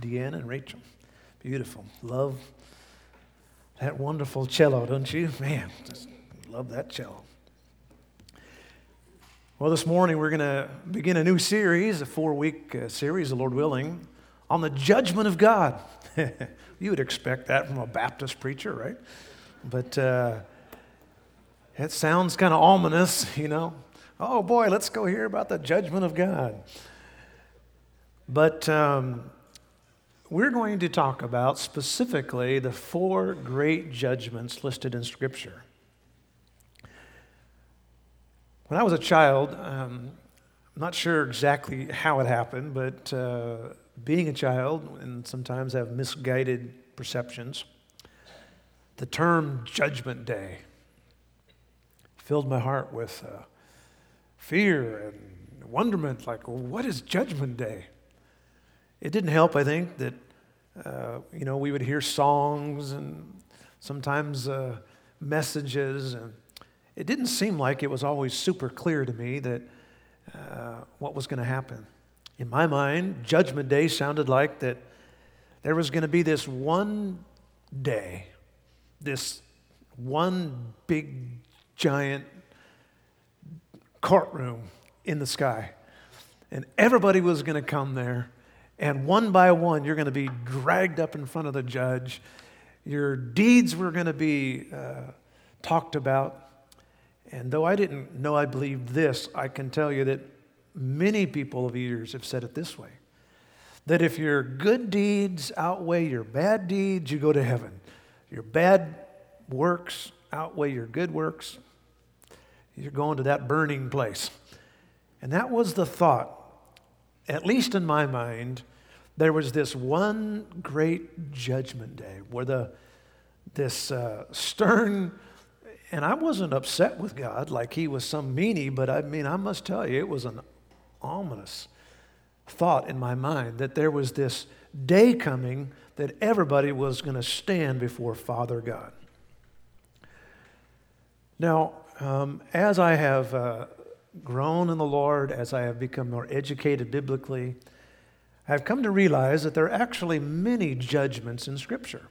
Deanna and Rachel. Beautiful. Love that wonderful cello, don't you? Man, just love that cello. Well, this morning we're going to begin a new series, a four week uh, series, the Lord willing, on the judgment of God. you would expect that from a Baptist preacher, right? But uh, it sounds kind of ominous, you know. Oh boy, let's go hear about the judgment of God. But um, we're going to talk about specifically the four great judgments listed in Scripture. When I was a child, um, I'm not sure exactly how it happened, but uh, being a child and sometimes have misguided perceptions, the term Judgment Day filled my heart with uh, fear and wonderment like, what is Judgment Day? It didn't help, I think, that, uh, you know, we would hear songs and sometimes uh, messages, and it didn't seem like it was always super clear to me that uh, what was going to happen. In my mind, Judgment Day sounded like that there was going to be this one day, this one big, giant courtroom in the sky. And everybody was going to come there and one by one, you're going to be dragged up in front of the judge. Your deeds were going to be uh, talked about. And though I didn't know I believed this, I can tell you that many people of years have said it this way that if your good deeds outweigh your bad deeds, you go to heaven. Your bad works outweigh your good works, you're going to that burning place. And that was the thought, at least in my mind, there was this one great judgment day where the, this uh, stern, and I wasn't upset with God like he was some meanie, but I mean, I must tell you, it was an ominous thought in my mind that there was this day coming that everybody was going to stand before Father God. Now, um, as I have uh, grown in the Lord, as I have become more educated biblically, I've come to realize that there are actually many judgments in Scripture.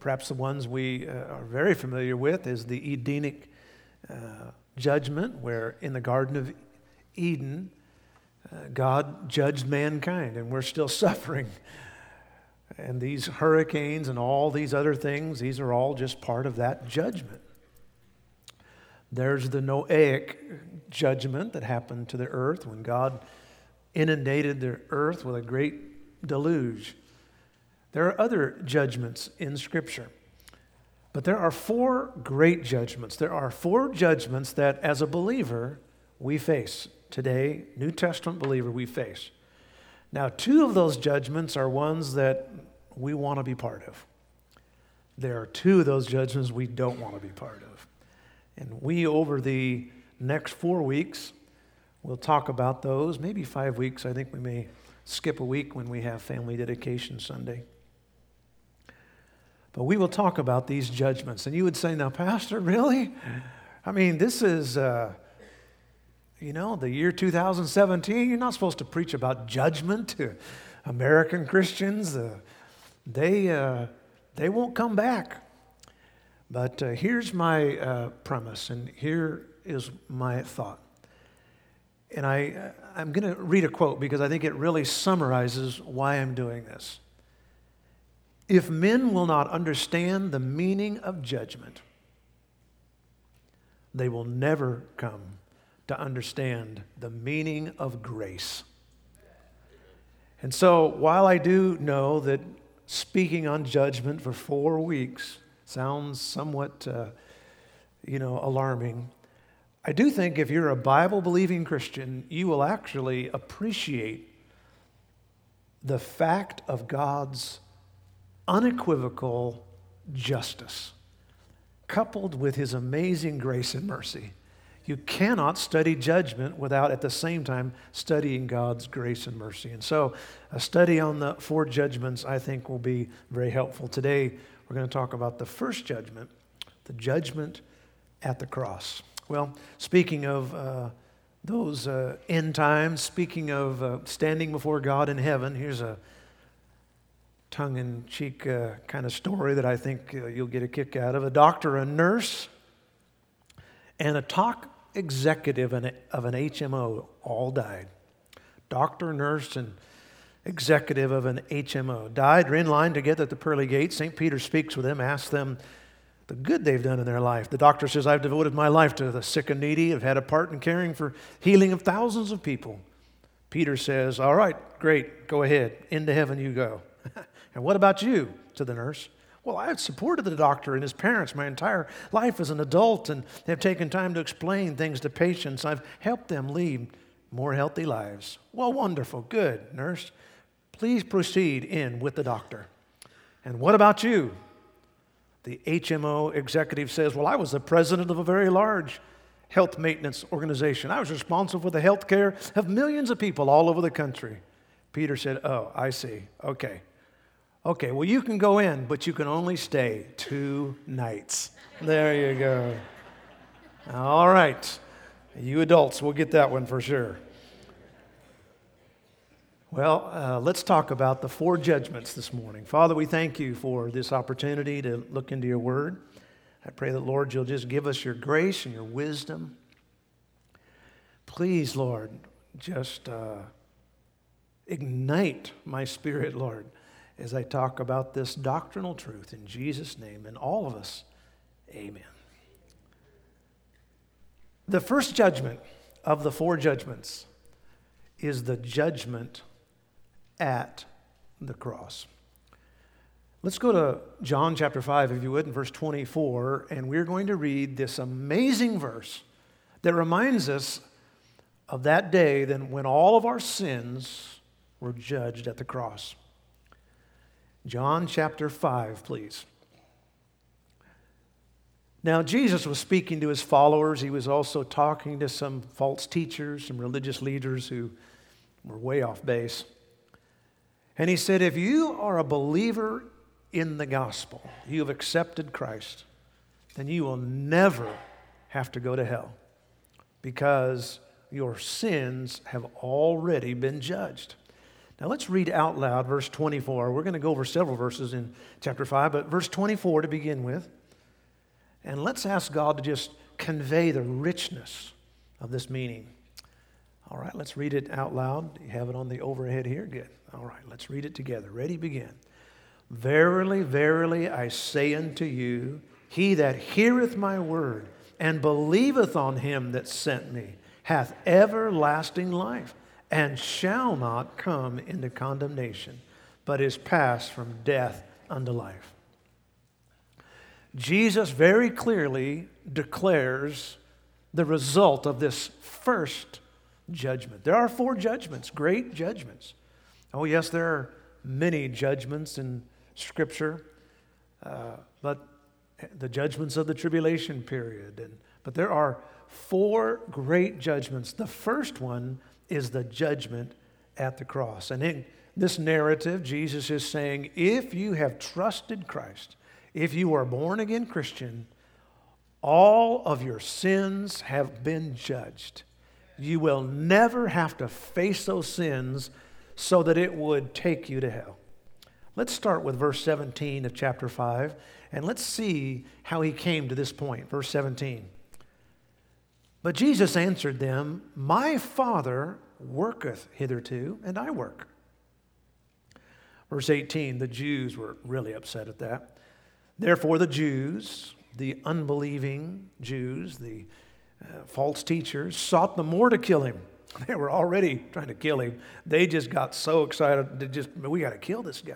Perhaps the ones we uh, are very familiar with is the Edenic uh, judgment, where in the Garden of Eden, uh, God judged mankind, and we're still suffering. And these hurricanes and all these other things, these are all just part of that judgment. There's the Noahic judgment that happened to the earth when God inundated the earth with a great deluge. There are other judgments in Scripture. But there are four great judgments. There are four judgments that, as a believer, we face. Today, New Testament believer, we face. Now, two of those judgments are ones that we want to be part of. There are two of those judgments we don't want to be part of. And we, over the next four weeks, We'll talk about those, maybe five weeks. I think we may skip a week when we have Family Dedication Sunday. But we will talk about these judgments. And you would say, now, Pastor, really? I mean, this is, uh, you know, the year 2017. You're not supposed to preach about judgment to American Christians. Uh, they, uh, they won't come back. But uh, here's my uh, premise, and here is my thought. And I, I'm going to read a quote because I think it really summarizes why I'm doing this. If men will not understand the meaning of judgment, they will never come to understand the meaning of grace. And so, while I do know that speaking on judgment for four weeks sounds somewhat, uh, you know, alarming, I do think if you're a Bible believing Christian, you will actually appreciate the fact of God's unequivocal justice, coupled with his amazing grace and mercy. You cannot study judgment without at the same time studying God's grace and mercy. And so, a study on the four judgments I think will be very helpful. Today, we're going to talk about the first judgment, the judgment at the cross. Well, speaking of uh, those uh, end times, speaking of uh, standing before God in heaven, here's a tongue in cheek uh, kind of story that I think uh, you'll get a kick out of. A doctor, a nurse, and a top executive of an HMO all died. Doctor, nurse, and executive of an HMO died. They're in line together at the pearly gates. St. Peter speaks with them, asks them the good they've done in their life. The doctor says, I've devoted my life to the sick and needy. I've had a part in caring for healing of thousands of people. Peter says, All right, great, go ahead. Into heaven you go. and what about you? to the nurse. Well, I have supported the doctor and his parents my entire life as an adult and have taken time to explain things to patients. I've helped them lead more healthy lives. Well, wonderful, good, nurse. Please proceed in with the doctor. And what about you? The HMO executive says, Well, I was the president of a very large health maintenance organization. I was responsible for the health care of millions of people all over the country. Peter said, Oh, I see. Okay. Okay, well, you can go in, but you can only stay two nights. There you go. All right. You adults will get that one for sure. Well, uh, let's talk about the four judgments this morning. Father, we thank you for this opportunity to look into your word. I pray that, Lord, you'll just give us your grace and your wisdom. Please, Lord, just uh, ignite my spirit, Lord, as I talk about this doctrinal truth in Jesus' name. And all of us, amen. The first judgment of the four judgments is the judgment at the cross. Let's go to John chapter 5, if you would, in verse 24, and we're going to read this amazing verse that reminds us of that day then when all of our sins were judged at the cross. John chapter 5, please. Now, Jesus was speaking to his followers. He was also talking to some false teachers, some religious leaders who were way off base. And he said, If you are a believer in the gospel, you have accepted Christ, then you will never have to go to hell because your sins have already been judged. Now let's read out loud verse 24. We're going to go over several verses in chapter 5, but verse 24 to begin with. And let's ask God to just convey the richness of this meaning. All right, let's read it out loud. You have it on the overhead here? Good. All right, let's read it together. Ready, begin. Verily, verily, I say unto you, he that heareth my word and believeth on him that sent me hath everlasting life and shall not come into condemnation, but is passed from death unto life. Jesus very clearly declares the result of this first judgment. There are four judgments, great judgments. Oh, yes, there are many judgments in Scripture, uh, but the judgments of the tribulation period. And, but there are four great judgments. The first one is the judgment at the cross. And in this narrative, Jesus is saying if you have trusted Christ, if you are born again Christian, all of your sins have been judged. You will never have to face those sins so that it would take you to hell. Let's start with verse 17 of chapter 5, and let's see how he came to this point. Verse 17. But Jesus answered them, My Father worketh hitherto, and I work. Verse 18, the Jews were really upset at that. Therefore, the Jews, the unbelieving Jews, the uh, false teachers, sought the more to kill him They were already trying to kill him. They just got so excited to just, we got to kill this guy.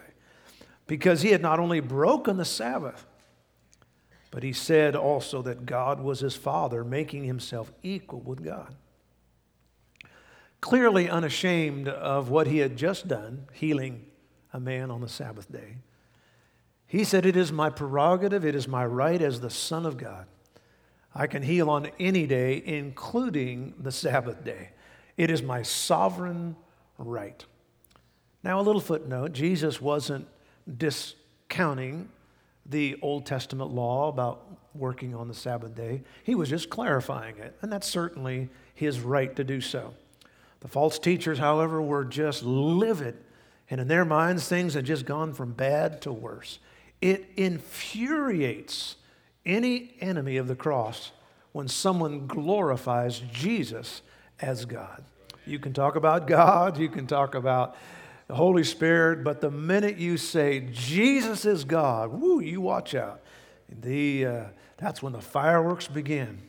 Because he had not only broken the Sabbath, but he said also that God was his father, making himself equal with God. Clearly unashamed of what he had just done, healing a man on the Sabbath day, he said, It is my prerogative, it is my right as the Son of God. I can heal on any day, including the Sabbath day. It is my sovereign right. Now, a little footnote Jesus wasn't discounting the Old Testament law about working on the Sabbath day. He was just clarifying it, and that's certainly his right to do so. The false teachers, however, were just livid, and in their minds, things had just gone from bad to worse. It infuriates any enemy of the cross when someone glorifies Jesus as God. You can talk about God, you can talk about the Holy Spirit, but the minute you say Jesus is God, woo, you watch out. The, uh, that's when the fireworks begin.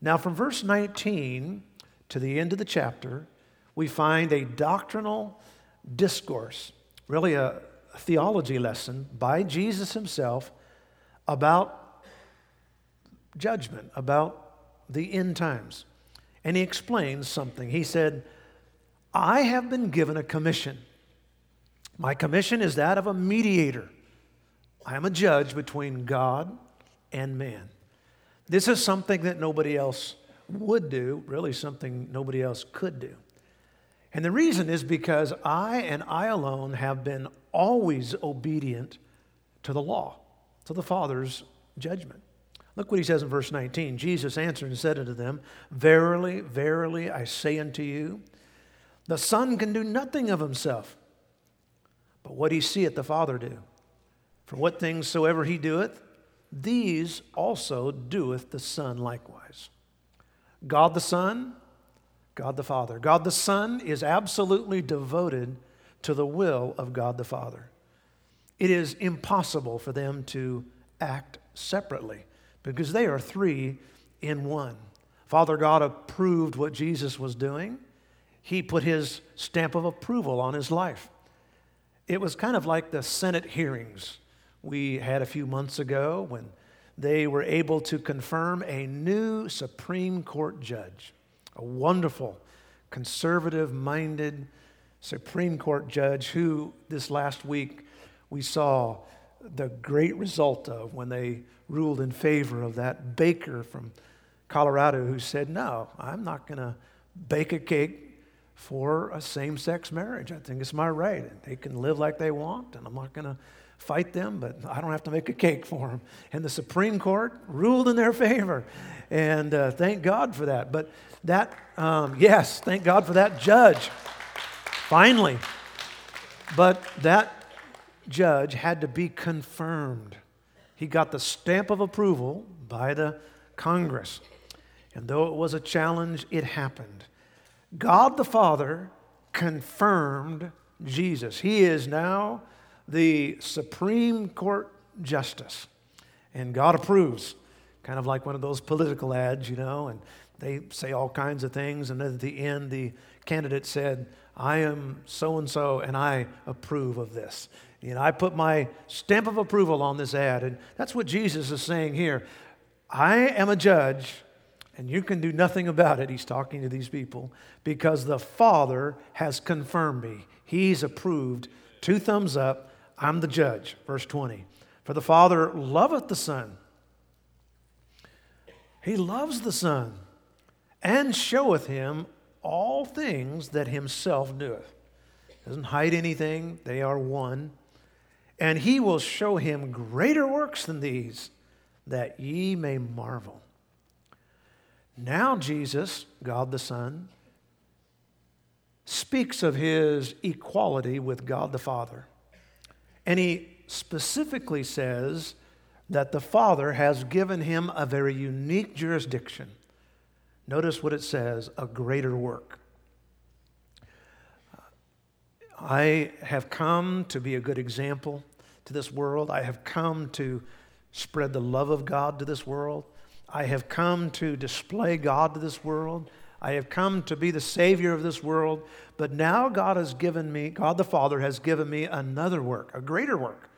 Now, from verse 19 to the end of the chapter, we find a doctrinal discourse, really a, a theology lesson by Jesus himself about judgment, about the end times. And he explains something. He said, I have been given a commission. My commission is that of a mediator. I am a judge between God and man. This is something that nobody else would do, really, something nobody else could do. And the reason is because I and I alone have been always obedient to the law, to the Father's judgment. Look what he says in verse 19. Jesus answered and said unto them, Verily, verily, I say unto you, the Son can do nothing of himself, but what he seeth the Father do. For what things soever he doeth, these also doeth the Son likewise. God the Son, God the Father. God the Son is absolutely devoted to the will of God the Father. It is impossible for them to act separately because they are three in one. Father God approved what Jesus was doing he put his stamp of approval on his life. It was kind of like the Senate hearings we had a few months ago when they were able to confirm a new Supreme Court judge, a wonderful, conservative minded Supreme Court judge who this last week we saw the great result of when they ruled in favor of that baker from Colorado who said, No, I'm not going to bake a cake for a same sex marriage. I think it's my right. They can live like they want, and I'm not going to fight them, but I don't have to make a cake for them. And the Supreme Court ruled in their favor. And uh, thank God for that. But that, um, yes, thank God for that judge. Finally. But that judge had to be confirmed. He got the stamp of approval by the Congress. And though it was a challenge, it happened. God the Father confirmed Jesus. He is now the Supreme Court Justice. And God approves, kind of like one of those political ads, you know, and they say all kinds of things. And then at the end, the candidate said, I am so and so, and I approve of this. You know, I put my stamp of approval on this ad. And that's what Jesus is saying here. I am a judge and you can do nothing about it, he's talking to these people, because the Father has confirmed me. He's approved. Two thumbs up. I'm the judge. Verse 20. For the Father loveth the Son. He loves the Son and showeth him all things that himself doeth. Doesn't hide anything, they are one. And he will show him greater works than these, that ye may marvel. Now, Jesus, God the Son, speaks of his equality with God the Father. And he specifically says that the Father has given him a very unique jurisdiction. Notice what it says a greater work. I have come to be a good example to this world. I have come to spread the love of God to this world. I have come to display God to this world. I have come to be the Savior of this world. But now God has given me, God the Father has given me another work, a greater work.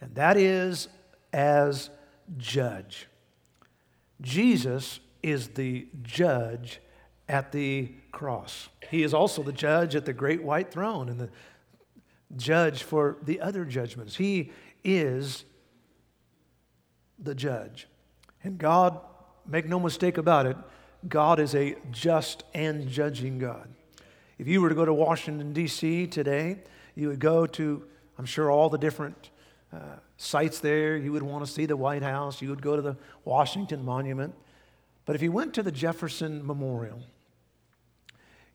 And that is as judge. Jesus is the judge at the cross. He is also the judge at the great white throne and the judge for the other judgments. He is the judge. And God, make no mistake about it, God is a just and judging God. If you were to go to Washington, D.C. today, you would go to, I'm sure, all the different uh, sites there. You would want to see the White House. You would go to the Washington Monument. But if you went to the Jefferson Memorial,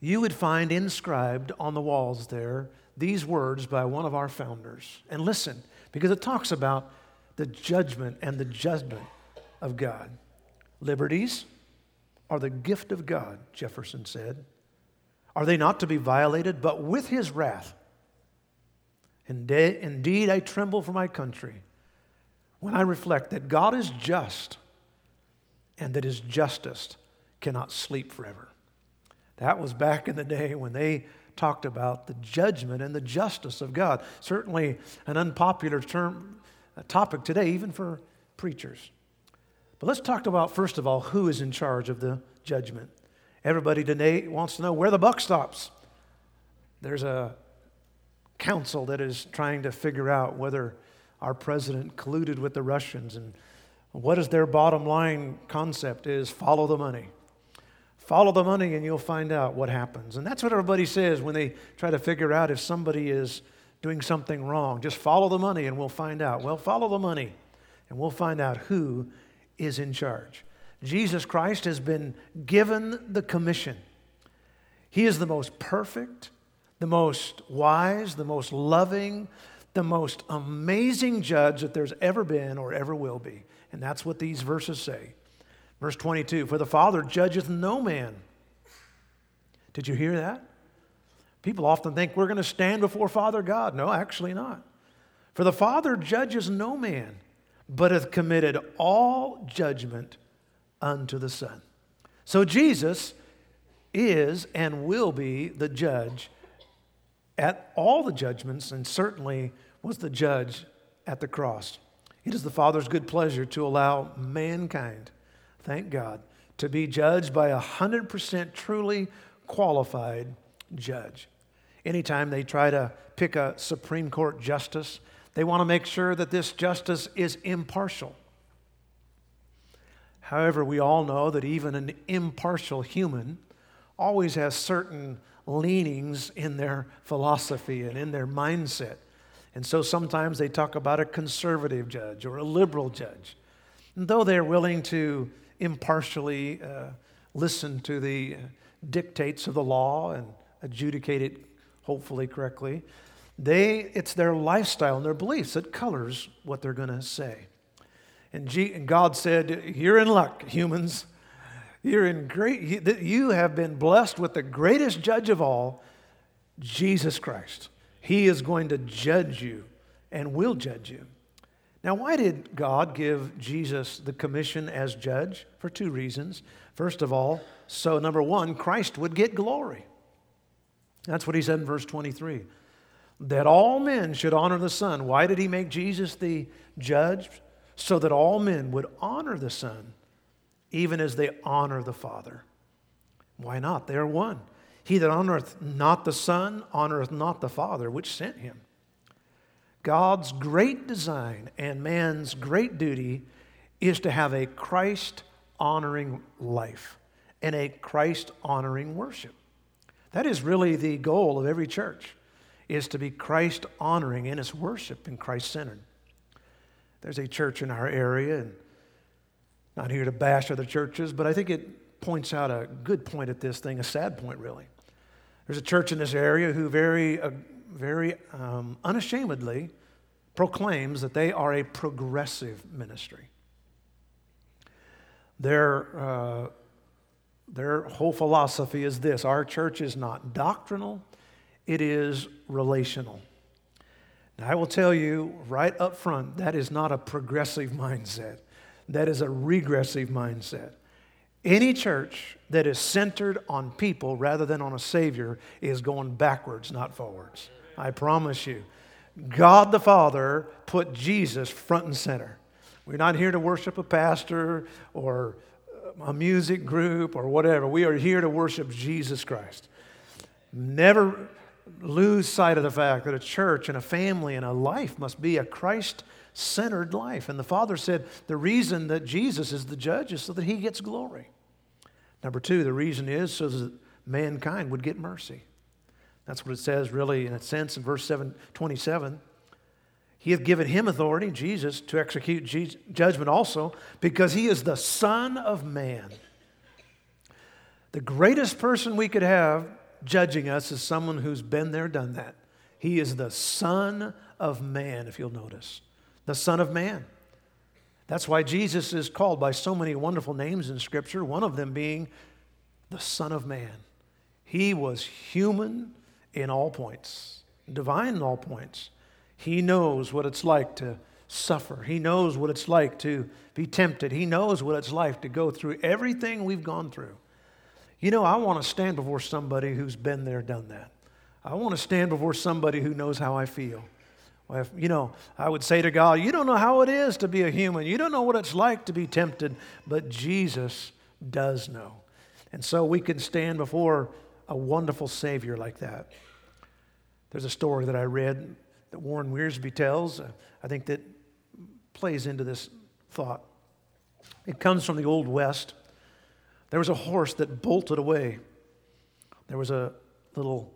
you would find inscribed on the walls there these words by one of our founders. And listen, because it talks about the judgment and the judgment of God. Liberties are the gift of God, Jefferson said. Are they not to be violated? But with his wrath. Indeed, I tremble for my country when I reflect that God is just and that his justice cannot sleep forever. That was back in the day when they talked about the judgment and the justice of God. Certainly an unpopular term, uh, topic today, even for preachers. But let's talk about, first of all, who is in charge of the judgment. Everybody today wants to know where the buck stops. There's a counsel that is trying to figure out whether our president colluded with the Russians and what is their bottom line concept is follow the money. Follow the money and you'll find out what happens. And that's what everybody says when they try to figure out if somebody is doing something wrong. Just follow the money and we'll find out. Well, follow the money and we'll find out who is in charge. Jesus Christ has been given the commission. He is the most perfect, the most wise, the most loving, the most amazing judge that there's ever been or ever will be. And that's what these verses say. Verse 22 For the Father judgeth no man. Did you hear that? People often think we're going to stand before Father God. No, actually not. For the Father judges no man, but hath committed all judgment unto the Son. So Jesus is and will be the judge at all the judgments, and certainly was the judge at the cross. It is the Father's good pleasure to allow mankind, thank God, to be judged by a 100% truly qualified judge. Anytime they try to pick a Supreme Court justice, they want to make sure that this justice is impartial. However, we all know that even an impartial human always has certain leanings in their philosophy and in their mindset. And so sometimes they talk about a conservative judge or a liberal judge. And though they're willing to impartially uh, listen to the dictates of the law and adjudicate it hopefully correctly, they, it's their lifestyle and their beliefs that colors what they're going to say. And, G, and God said, You're in luck, humans. You're in great, you have been blessed with the greatest judge of all, Jesus Christ. He is going to judge you and will judge you. Now, why did God give Jesus the commission as judge? For two reasons. First of all, so number one, Christ would get glory. That's what he said in verse 23 that all men should honor the Son. Why did he make Jesus the judge? So that all men would honor the Son, even as they honor the Father. Why not? They are one. He that honoreth not the Son honoreth not the Father which sent him. God's great design and man's great duty is to have a Christ honoring life and a Christ honoring worship. That is really the goal of every church is to be Christ honoring in its worship and Christ centered. There's a church in our area and not here to bash other churches, but I think it points out a good point at this thing, a sad point really. There's a church in this area who very, very um, unashamedly proclaims that they are a progressive ministry. Their, uh, their whole philosophy is this our church is not doctrinal, it is relational. Now, I will tell you right up front that is not a progressive mindset, that is a regressive mindset. Any church that is centered on people rather than on a Savior is going backwards, not forwards. I promise you. God the Father put Jesus front and center. We're not here to worship a pastor or a music group or whatever. We are here to worship Jesus Christ. Never lose sight of the fact that a church and a family and a life must be a Christ centered life. And the Father said the reason that Jesus is the judge is so that he gets glory. Number two, the reason is so that mankind would get mercy. That's what it says, really, in a sense, in verse 7, 27. He hath given him authority, Jesus, to execute judgment also, because he is the Son of Man. The greatest person we could have judging us is someone who's been there, done that. He is the Son of Man, if you'll notice. The Son of Man. That's why Jesus is called by so many wonderful names in Scripture, one of them being the Son of Man. He was human in all points, divine in all points. He knows what it's like to suffer. He knows what it's like to be tempted. He knows what it's like to go through everything we've gone through. You know, I want to stand before somebody who's been there, done that. I want to stand before somebody who knows how I feel. Well, you know, I would say to God, You don't know how it is to be a human. You don't know what it's like to be tempted, but Jesus does know. And so we can stand before a wonderful Savior like that. There's a story that I read that Warren Wiersbe tells, uh, I think that plays into this thought. It comes from the Old West. There was a horse that bolted away. There was a little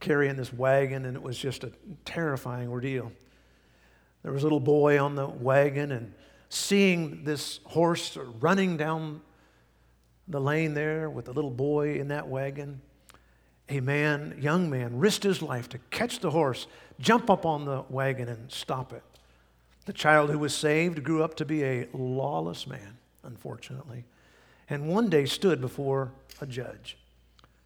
carrying this wagon, and it was just a terrifying ordeal. There was a little boy on the wagon, and seeing this horse running down the lane there with the little boy in that wagon, a man, young man, risked his life to catch the horse, jump up on the wagon, and stop it. The child who was saved grew up to be a lawless man, unfortunately, and one day stood before a judge,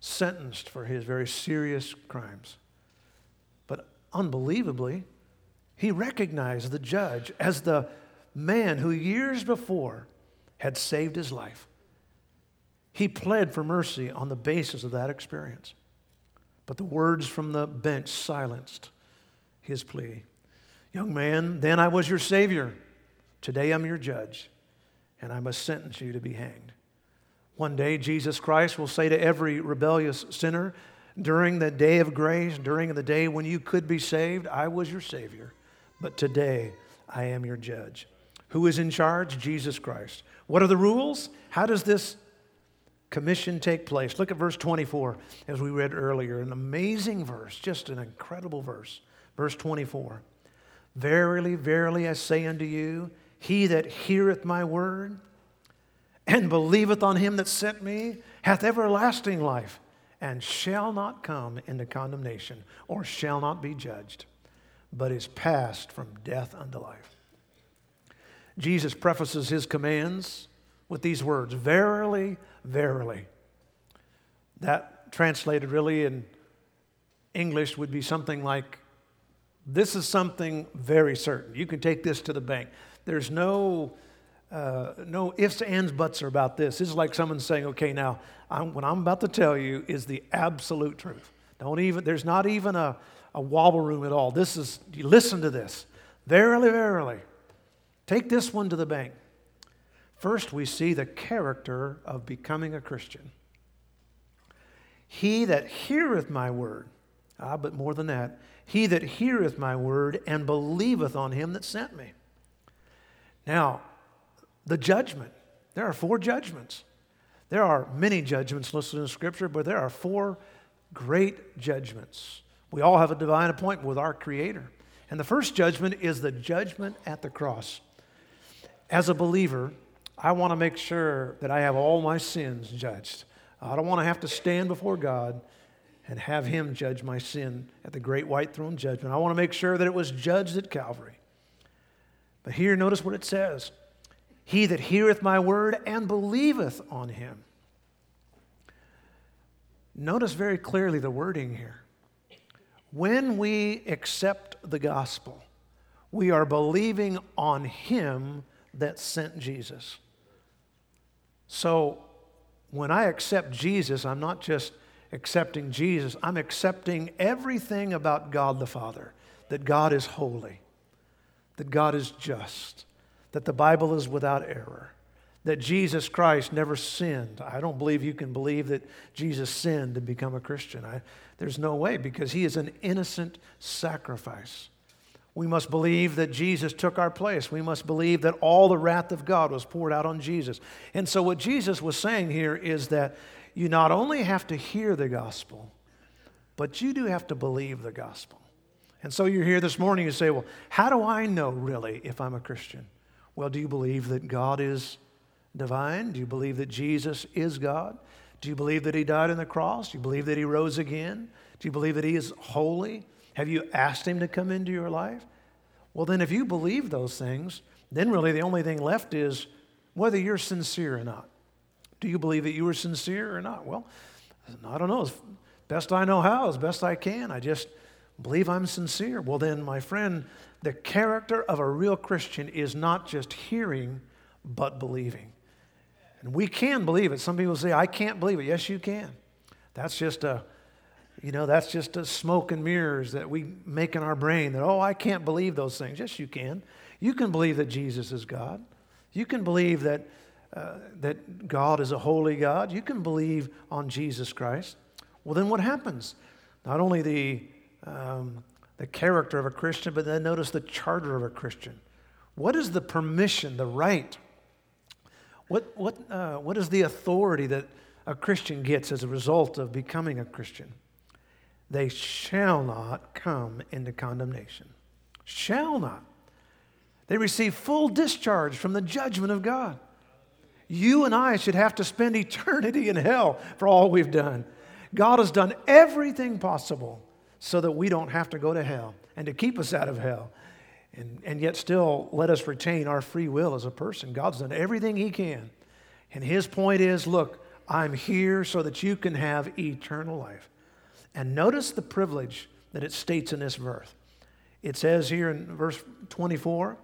sentenced for his very serious crimes. But unbelievably, he recognized the judge as the man who years before had saved his life. He pled for mercy on the basis of that experience. But the words from the bench silenced his plea. Young man, then I was your Savior. Today I'm your judge, and I must sentence you to be hanged. One day, Jesus Christ will say to every rebellious sinner, during the day of grace, during the day when you could be saved, I was your Savior. But today, I am your judge. Who is in charge? Jesus Christ. What are the rules? How does this commission take place. Look at verse 24, as we read earlier. An amazing verse, just an incredible verse. Verse 24 Verily, verily, I say unto you, he that heareth my word and believeth on him that sent me hath everlasting life and shall not come into condemnation or shall not be judged, but is passed from death unto life. Jesus prefaces his commands with these words Verily, verily. That translated really in English would be something like this is something very certain. You can take this to the bank. There's no, uh, no ifs, ands, buts are about this. This is like someone saying, okay, now, I'm, what I'm about to tell you is the absolute truth. Don't even, there's not even a, a wobble room at all. This is, you listen to this. Verily, verily. Take this one to the bank. First, we see the character of becoming a Christian. He that heareth my word, ah, but more than that, he that heareth my word and believeth on him that sent me. Now, the judgment. There are four judgments. There are many judgments listed in Scripture, but there are four great judgments. We all have a divine appointment with our Creator. And the first judgment is the judgment at the cross. As a believer, I want to make sure that I have all my sins judged. I don't want to have to stand before God and have Him judge my sin at the great white throne judgment. I want to make sure that it was judged at Calvary. But here, notice what it says He that heareth my word and believeth on Him. Notice very clearly the wording here. When we accept the gospel, we are believing on Him that sent Jesus. So when I accept Jesus, I'm not just accepting Jesus, I'm accepting everything about God the Father that God is holy, that God is just, that the Bible is without error, that Jesus Christ never sinned. I don't believe you can believe that Jesus sinned and become a Christian. I, there's no way because he is an innocent sacrifice. We must believe that Jesus took our place. We must believe that all the wrath of God was poured out on Jesus. And so, what Jesus was saying here is that you not only have to hear the gospel, but you do have to believe the gospel. And so you're here this morning, you say, Well, how do I know really if I'm a Christian? Well, do you believe that God is divine? Do you believe that Jesus is God? Do you believe that He died on the cross? Do you believe that He rose again? Do you believe that He is holy? Have you asked Him to come into your life? Well, then, if you believe those things, then really the only thing left is whether you're sincere or not. Do you believe that you were sincere or not? Well, I don't know. As best I know how, as best I can. I just believe I'm sincere. Well, then, my friend, the character of a real Christian is not just hearing, but believing. And we can believe it. Some people say, I can't believe it. Yes, you can. That's just a, you know, that's just a smoke and mirrors that we make in our brain that, oh, I can't believe those things. Yes, you can. You can believe that Jesus is God. You can believe that, uh, that God is a holy God. You can believe on Jesus Christ. Well, then what happens? Not only the, um, the character of a Christian, but then notice the charter of a Christian. What is the permission, the right? What, what, uh, what is the authority that a Christian gets as a result of becoming a Christian? They shall not come into condemnation. Shall not. They receive full discharge from the judgment of God. You and I should have to spend eternity in hell for all we've done. God has done everything possible so that we don't have to go to hell and to keep us out of hell. And, and yet, still let us retain our free will as a person. God's done everything He can. And His point is look, I'm here so that you can have eternal life. And notice the privilege that it states in this verse. It says here in verse 24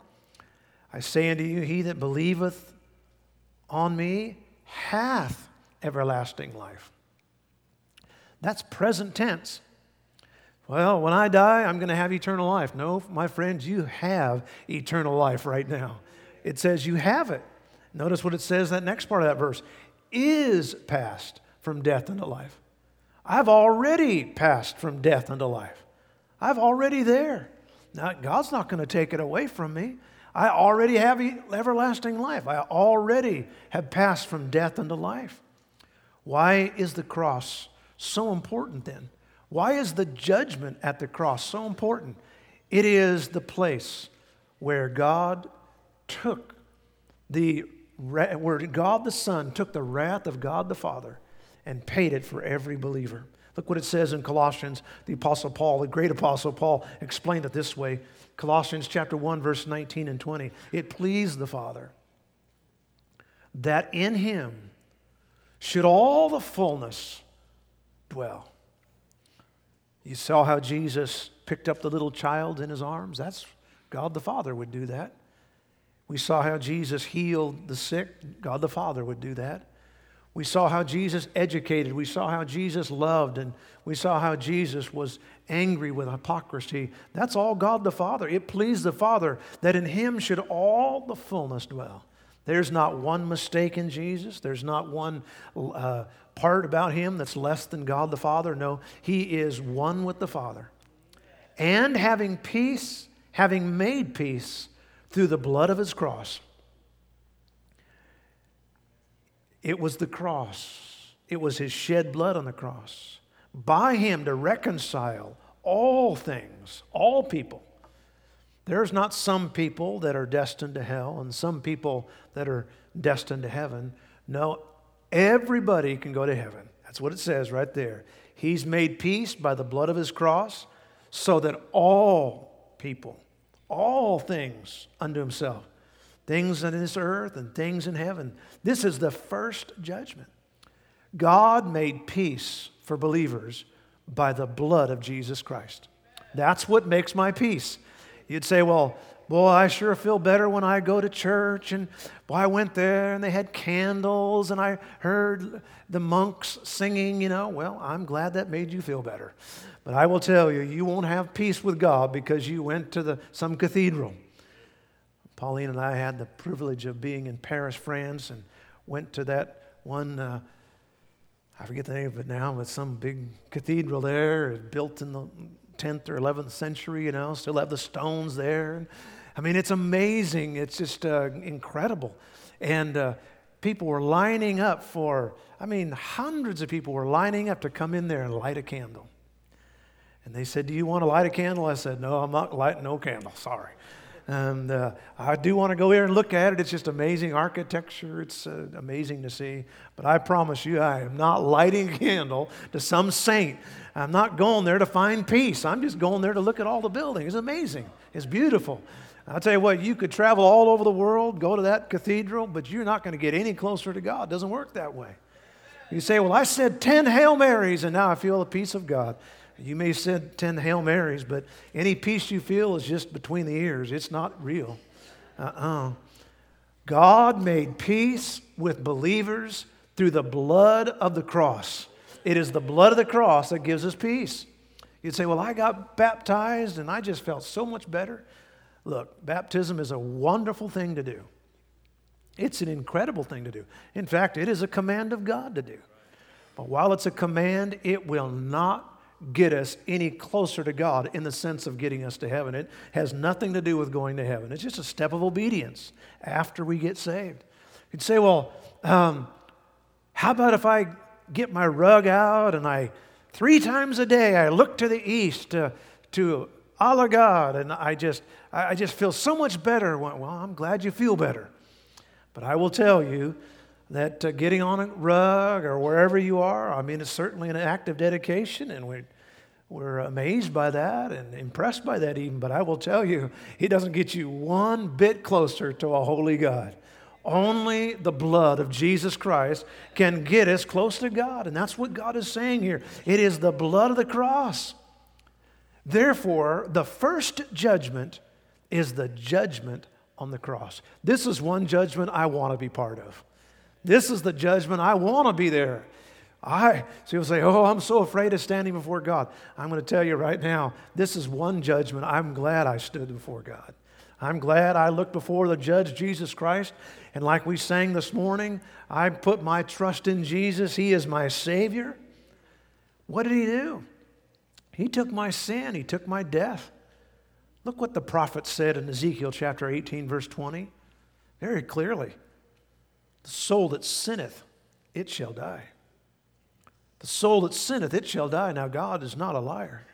I say unto you, he that believeth on me hath everlasting life. That's present tense. Well, when I die, I'm going to have eternal life. No, my friends, you have eternal life right now. It says you have it. Notice what it says that next part of that verse is passed from death unto life. I've already passed from death unto life. I've already there. Now, God's not going to take it away from me. I already have everlasting life. I already have passed from death unto life. Why is the cross so important then? Why is the judgment at the cross so important? It is the place where God took the where God the Son took the wrath of God the Father and paid it for every believer. Look what it says in Colossians. The Apostle Paul, the great Apostle Paul, explained it this way Colossians chapter 1, verse 19 and 20. It pleased the Father that in him should all the fullness dwell. You saw how Jesus picked up the little child in his arms? That's God the Father would do that. We saw how Jesus healed the sick. God the Father would do that. We saw how Jesus educated. We saw how Jesus loved. And we saw how Jesus was angry with hypocrisy. That's all God the Father. It pleased the Father that in Him should all the fullness dwell. There's not one mistake in Jesus. There's not one uh, part about him that's less than God the Father. No, he is one with the Father. And having peace, having made peace through the blood of his cross. It was the cross, it was his shed blood on the cross. By him to reconcile all things, all people there's not some people that are destined to hell and some people that are destined to heaven. No, everybody can go to heaven. That's what it says right there. He's made peace by the blood of his cross so that all people, all things unto himself, things in this earth and things in heaven. This is the first judgment. God made peace for believers by the blood of Jesus Christ. That's what makes my peace. You'd say, well, boy, I sure feel better when I go to church. And boy, I went there and they had candles and I heard the monks singing, you know. Well, I'm glad that made you feel better. But I will tell you, you won't have peace with God because you went to the, some cathedral. Pauline and I had the privilege of being in Paris, France, and went to that one. Uh, I forget the name of it now, but some big cathedral there, built in the 10th or 11th century, you know, still have the stones there. I mean, it's amazing. It's just uh, incredible. And uh, people were lining up for, I mean, hundreds of people were lining up to come in there and light a candle. And they said, Do you want to light a candle? I said, No, I'm not lighting no candle. Sorry. And uh, I do want to go here and look at it. It's just amazing architecture. It's uh, amazing to see. But I promise you, I am not lighting a candle to some saint. I'm not going there to find peace. I'm just going there to look at all the buildings. It's amazing. It's beautiful. I'll tell you what, you could travel all over the world, go to that cathedral, but you're not going to get any closer to God. It doesn't work that way. You say, Well, I said 10 Hail Marys, and now I feel the peace of God. You may said 10 Hail Marys, but any peace you feel is just between the ears. It's not real. Uh uh-uh. uh God made peace with believers through the blood of the cross. It is the blood of the cross that gives us peace. You'd say, Well, I got baptized and I just felt so much better. Look, baptism is a wonderful thing to do. It's an incredible thing to do. In fact, it is a command of God to do. But while it's a command, it will not get us any closer to God in the sense of getting us to heaven. It has nothing to do with going to heaven. It's just a step of obedience after we get saved. You'd say, well, um, how about if I get my rug out and I, three times a day, I look to the east to, to Allah God and I just, I just feel so much better. Well, I'm glad you feel better. But I will tell you that uh, getting on a rug or wherever you are, I mean, it's certainly an act of dedication, and we're, we're amazed by that and impressed by that even. But I will tell you, it doesn't get you one bit closer to a holy God. Only the blood of Jesus Christ can get us close to God. And that's what God is saying here. It is the blood of the cross. Therefore, the first judgment is the judgment on the cross. This is one judgment I want to be part of. This is the judgment. I want to be there. I, so you'll say, Oh, I'm so afraid of standing before God. I'm going to tell you right now, this is one judgment. I'm glad I stood before God. I'm glad I looked before the judge, Jesus Christ. And like we sang this morning, I put my trust in Jesus. He is my Savior. What did He do? He took my sin, He took my death. Look what the prophet said in Ezekiel chapter 18, verse 20, very clearly. The soul that sinneth, it shall die. The soul that sinneth, it shall die. Now, God is not a liar.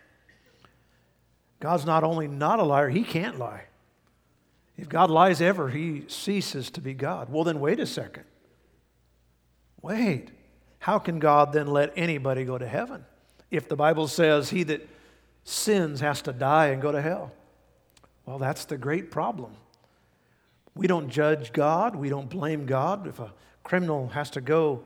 God's not only not a liar, he can't lie. If God lies ever, he ceases to be God. Well, then wait a second. Wait. How can God then let anybody go to heaven? If the Bible says he that sins has to die and go to hell. Well, that's the great problem. We don't judge God. We don't blame God. If a criminal has to go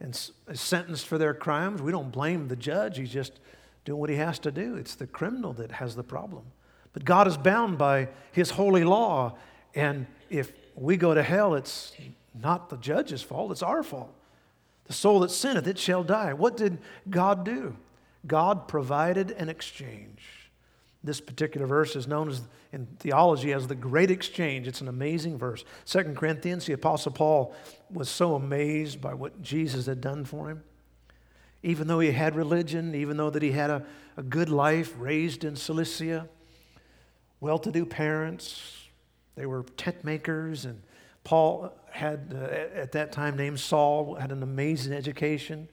and is uh, sentenced for their crimes, we don't blame the judge. He's just doing what he has to do. It's the criminal that has the problem. But God is bound by his holy law. And if we go to hell, it's not the judge's fault, it's our fault. The soul that sinneth, it shall die. What did God do? God provided an exchange. This particular verse is known as in theology as the great exchange. It's an amazing verse. Second Corinthians, the Apostle Paul was so amazed by what Jesus had done for him. Even though he had religion, even though that he had a, a good life, raised in Cilicia, well-to-do parents, they were tent makers, and Paul had, uh, at that time named Saul, had an amazing education,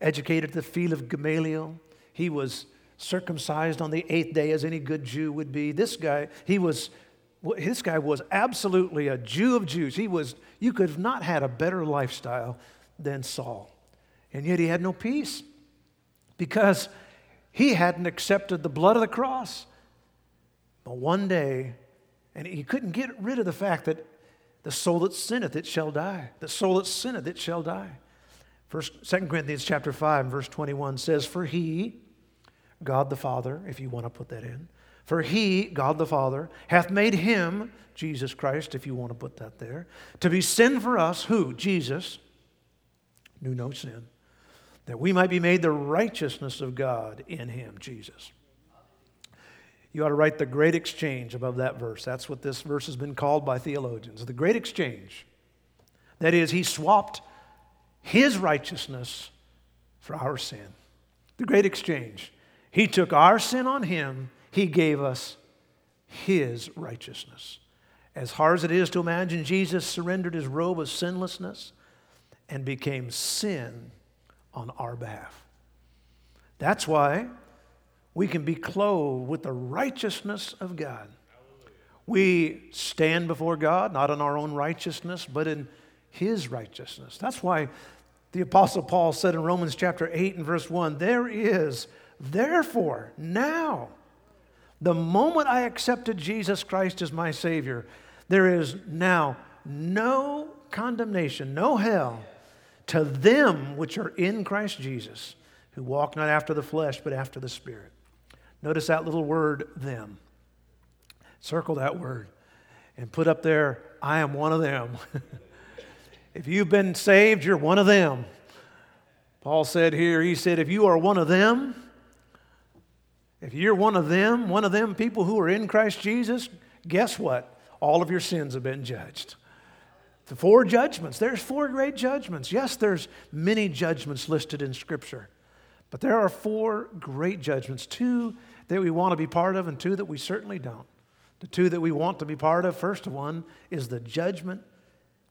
educated at the feet of Gamaliel. He was circumcised on the eighth day as any good Jew would be. This guy, he was, this guy was absolutely a Jew of Jews. He was, you could have not had a better lifestyle than Saul. And yet he had no peace because he hadn't accepted the blood of the cross. But one day, and he couldn't get rid of the fact that the soul that sinneth, it shall die. The soul that sinneth, it shall die. First, 2 Corinthians chapter 5, verse 21 says, For he, God the Father, if you want to put that in. For he, God the Father, hath made him, Jesus Christ, if you want to put that there, to be sin for us, who? Jesus, knew no sin, that we might be made the righteousness of God in him, Jesus. You ought to write the great exchange above that verse. That's what this verse has been called by theologians. The great exchange. That is, he swapped his righteousness for our sin. The great exchange. He took our sin on him, he gave us his righteousness. As hard as it is to imagine, Jesus surrendered his robe of sinlessness and became sin on our behalf. That's why we can be clothed with the righteousness of God. We stand before God, not in our own righteousness, but in His righteousness. That's why the Apostle Paul said in Romans chapter 8 and verse 1 there is, therefore, now, the moment I accepted Jesus Christ as my Savior, there is now no condemnation, no hell to them which are in Christ Jesus, who walk not after the flesh, but after the Spirit. Notice that little word, them. Circle that word and put up there, I am one of them. if you've been saved, you're one of them. Paul said here, he said, if you are one of them, if you're one of them, one of them people who are in Christ Jesus, guess what? All of your sins have been judged. The four judgments. There's four great judgments. Yes, there's many judgments listed in Scripture, but there are four great judgments two that we want to be part of, and two that we certainly don't. The two that we want to be part of, first one, is the judgment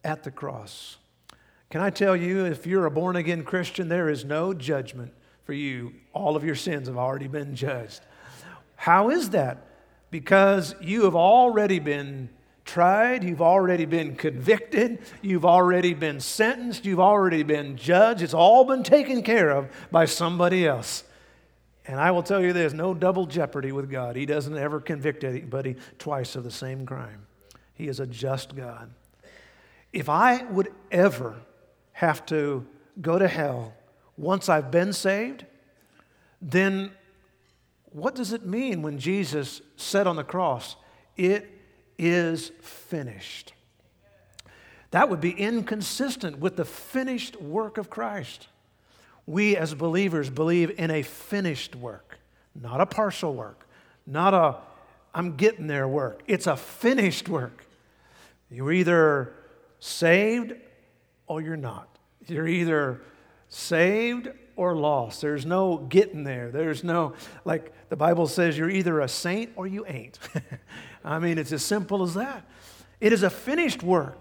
at the cross. Can I tell you, if you're a born again Christian, there is no judgment for you. All of your sins have already been judged. How is that? Because you have already been tried, you've already been convicted, you've already been sentenced, you've already been judged. It's all been taken care of by somebody else. And I will tell you this no double jeopardy with God. He doesn't ever convict anybody twice of the same crime. He is a just God. If I would ever have to go to hell once I've been saved, then what does it mean when Jesus said on the cross, It is finished? That would be inconsistent with the finished work of Christ we as believers believe in a finished work, not a partial work, not a I'm getting there work. It's a finished work. You're either saved or you're not. You're either saved or lost. There's no getting there. There's no, like the Bible says, you're either a saint or you ain't. I mean, it's as simple as that. It is a finished work.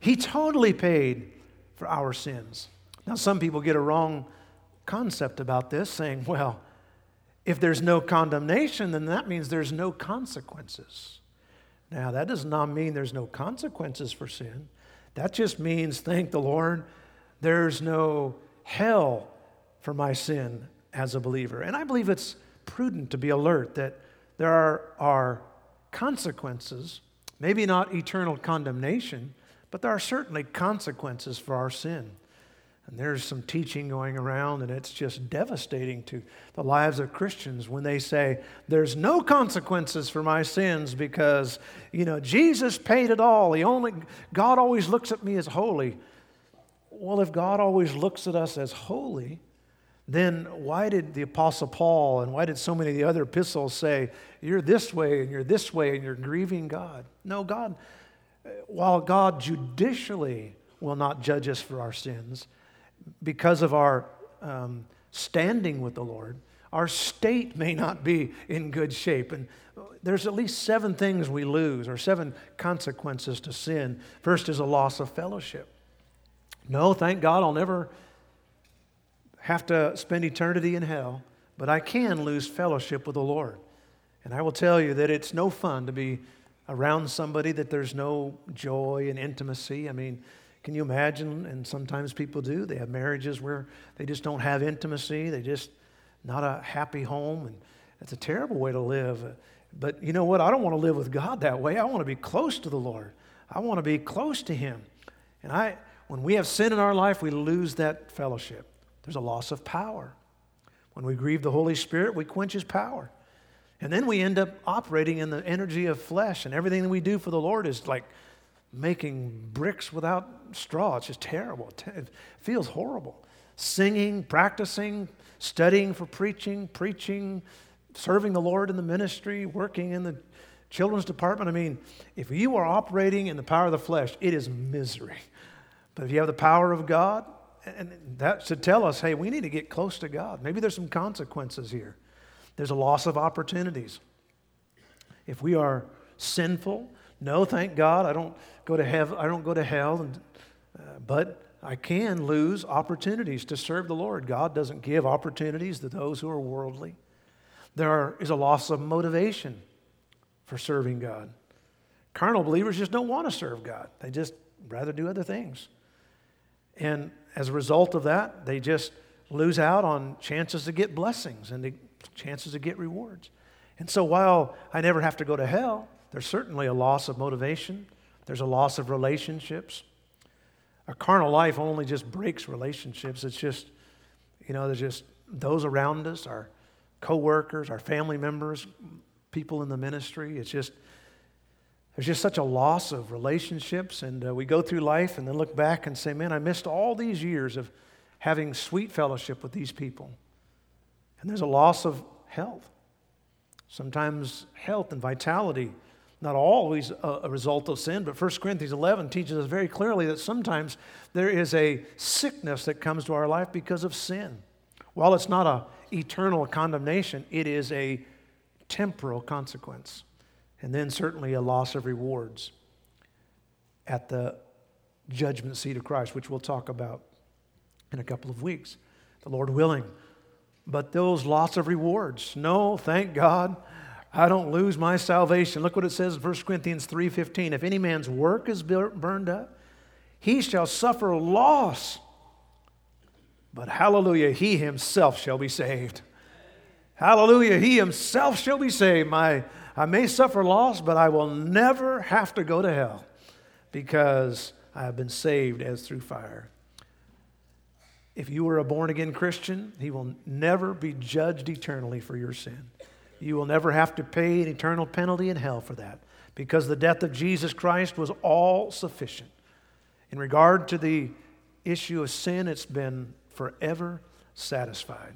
He totally paid for our sins. Now, some people get a wrong concept about this, saying, well, if there's no condemnation, then that means there's no consequences. Now, that does not mean there's no consequences for sin. That just means, thank the Lord, there's no hell for my sin as a believer. And I believe it's prudent to be alert that there are, are consequences, maybe not eternal condemnation, but there are certainly consequences for our sin. And there's some teaching going around, and it's just devastating to the lives of Christians when they say, There's no consequences for my sins because, you know, Jesus paid it all. He only, God always looks at me as holy. Well, if God always looks at us as holy, then why did the Apostle Paul and why did so many of the other epistles say, You're this way and you're this way and you're grieving God? No, God, while God judicially will not judge us for our sins, because of our um, standing with the Lord, our state may not be in good shape. And there's at least seven things we lose, or seven consequences to sin. First is a loss of fellowship. No, thank God, I'll never have to spend eternity in hell, but I can lose fellowship with the Lord. And I will tell you that it's no fun to be around somebody that there's no joy and intimacy. I mean, can you imagine? And sometimes people do. They have marriages where they just don't have intimacy. They just not a happy home, and it's a terrible way to live. But you know what? I don't want to live with God that way. I want to be close to the Lord. I want to be close to Him. And I, when we have sin in our life, we lose that fellowship. There's a loss of power. When we grieve the Holy Spirit, we quench His power. And then we end up operating in the energy of flesh, and everything that we do for the Lord is like making bricks without straw. It's just terrible. It feels horrible. Singing, practicing, studying for preaching, preaching, serving the Lord in the ministry, working in the children's department. I mean, if you are operating in the power of the flesh, it is misery. But if you have the power of God, and that should tell us, hey, we need to get close to God. Maybe there's some consequences here. There's a loss of opportunities. If we are sinful, no, thank God, I don't go to heaven. I don't go to hell, and, uh, but I can lose opportunities to serve the Lord. God doesn't give opportunities to those who are worldly. there is a loss of motivation for serving God. Carnal believers just don't want to serve God, they just rather do other things. And as a result of that, they just lose out on chances to get blessings and chances to get rewards. And so while I never have to go to hell, there's certainly a loss of motivation, there's a loss of relationships. A carnal life only just breaks relationships. It's just, you know, there's just those around us, our coworkers, our family members, people in the ministry. It's just, there's just such a loss of relationships. And uh, we go through life and then look back and say, man, I missed all these years of having sweet fellowship with these people. And there's a loss of health. Sometimes health and vitality not always a, a, result of sin, but 1 Corinthians 11 teaches us very clearly that sometimes there is a sickness that comes to our life because of sin. While it's not a eternal condemnation, it is a temporal consequence. And then certainly a loss of rewards at the judgment seat of Christ, which we'll talk about in a couple of weeks, the Lord willing. But those lots of rewards, no, thank God I don't lose my salvation. Look what it says in 1 Corinthians 3:15. If any man's work is burned up, he shall suffer loss. But hallelujah, he himself shall be saved. Hallelujah, he himself shall be saved. My, I may suffer loss, but I will never have to go to hell because I have been saved as through fire. If you were a born again Christian, he will never be judged eternally for your sin. You will never have to pay an eternal penalty in hell for that because the death of Jesus Christ was all sufficient. In regard to the issue of sin, it's been forever satisfied.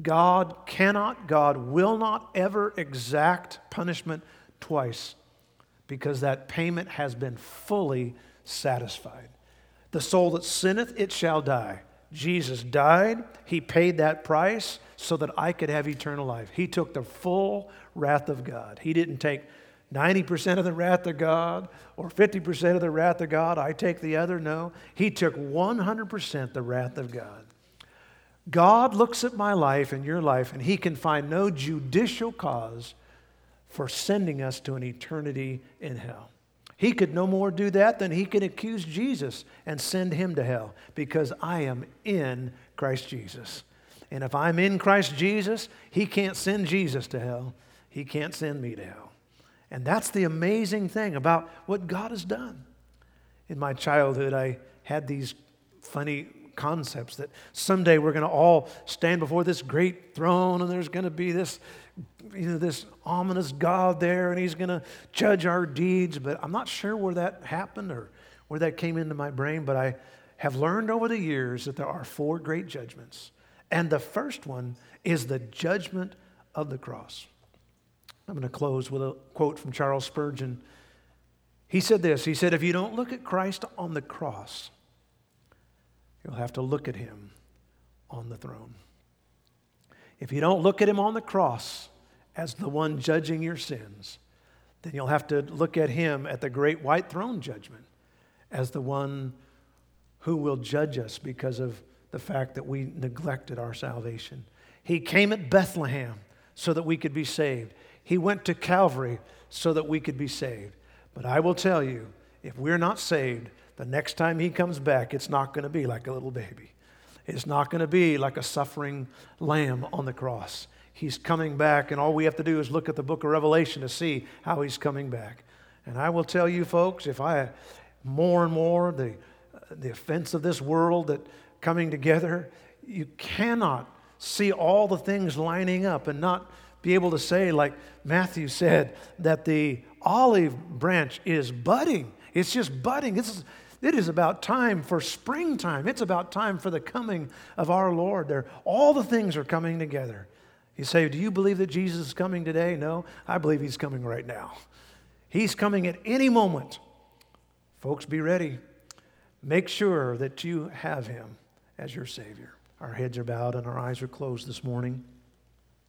God cannot, God will not ever exact punishment twice because that payment has been fully satisfied. The soul that sinneth, it shall die. Jesus died, He paid that price so that I could have eternal life. He took the full wrath of God. He didn't take 90% of the wrath of God or 50% of the wrath of God. I take the other. No. He took 100% the wrath of God. God looks at my life and your life, and He can find no judicial cause for sending us to an eternity in hell. He could no more do that than he could accuse Jesus and send him to hell because I am in Christ Jesus. And if I'm in Christ Jesus, He can't send Jesus to hell. He can't send me to hell. And that's the amazing thing about what God has done. In my childhood, I had these funny concepts that someday we're going to all stand before this great throne and there's going to be this you know this ominous god there and he's going to judge our deeds but i'm not sure where that happened or where that came into my brain but i have learned over the years that there are four great judgments and the first one is the judgment of the cross. I'm going to close with a quote from Charles Spurgeon. He said this He said, If you don't look at Christ on the cross, you'll have to look at him on the throne. If you don't look at him on the cross as the one judging your sins, then you'll have to look at him at the great white throne judgment as the one who will judge us because of the fact that we neglected our salvation. He came at Bethlehem so that we could be saved. He went to Calvary so that we could be saved. But I will tell you, if we're not saved, the next time he comes back, it's not going to be like a little baby. It's not going to be like a suffering lamb on the cross. He's coming back, and all we have to do is look at the book of Revelation to see how he's coming back. And I will tell you, folks, if I more and more the, the offense of this world that coming together, you cannot see all the things lining up and not be able to say, like Matthew said, that the olive branch is budding. It's just budding. It's, it is about time for springtime. It's about time for the coming of our Lord. There, all the things are coming together. You say, Do you believe that Jesus is coming today? No, I believe he's coming right now. He's coming at any moment. Folks, be ready. Make sure that you have him as your Savior. Our heads are bowed and our eyes are closed this morning.